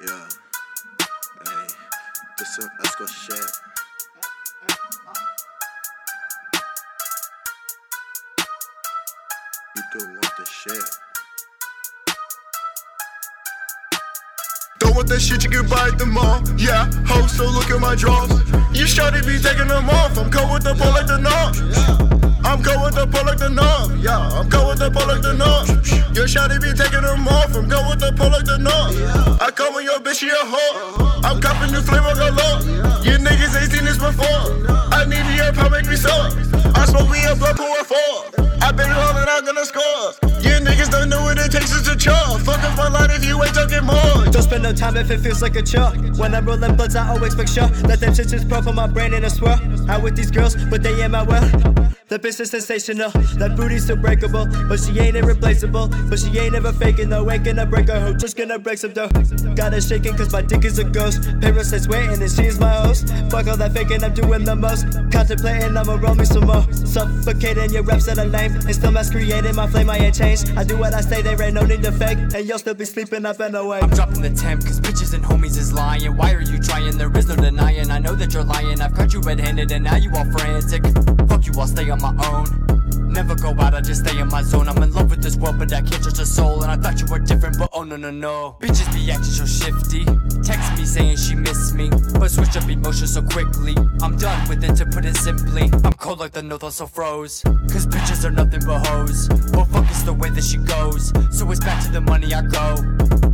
Yeah. Hey, this is let's go shit. You don't want the shit. Don't want that shit you can buy at the mall. Yeah, ho, so look at my drawers. You shawty be taking them off. I'm cold with the pull like the north. I'm cold to pull like the knob, Yeah, I'm cold to pull like the knob. Your shawty be taking them off. I'm cold to pull like the knob. I come with your bitch, she a whore. I'm copping new flavor galore. You niggas ain't seen this before. I need your pop make me sore. I smoke me a blood pour a four. I been rolling, I'm gonna score. You niggas don't know what it takes a chore. Fuck up my life if you ain't talking more. Don't spend no time if it feels like a chore. When I'm rolling bloods, I always make sure that them shits is pro for my brain in a swirl. Out with these girls, but they in my well. The bitch is sensational, that booty's still breakable, but she ain't irreplaceable. But she ain't ever faking, though. Ain't gonna break her hoe, just gonna break some dough. Got her shaking, cause my dick is a ghost. Says waiting, and she's my host. Fuck all that faking, I'm doing the most. Contemplating, I'ma roll me some more. Suffocating your reps that are lame, and still mass creating my flame, I ain't changed. I do what I say, there ain't no need to fake, and you'll still be sleeping up and awake. I'm dropping the temp, cause bitches and homies is lying. Why are you trying? There is no denying. I know that you're lying. I've caught you red handed and now you all frantic. You, I'll stay on my own. Never go out, I just stay in my zone. I'm in love with this world, but I can't trust a soul. And I thought you were different, but oh no, no, no. Bitches be acting so shifty. Text me saying she missed me, but switch up emotions so quickly. I'm done with it to put it simply. I'm cold like the north also froze. Cause bitches are nothing but hoes. Well, fuck is the way that she goes. So it's back to the money I go.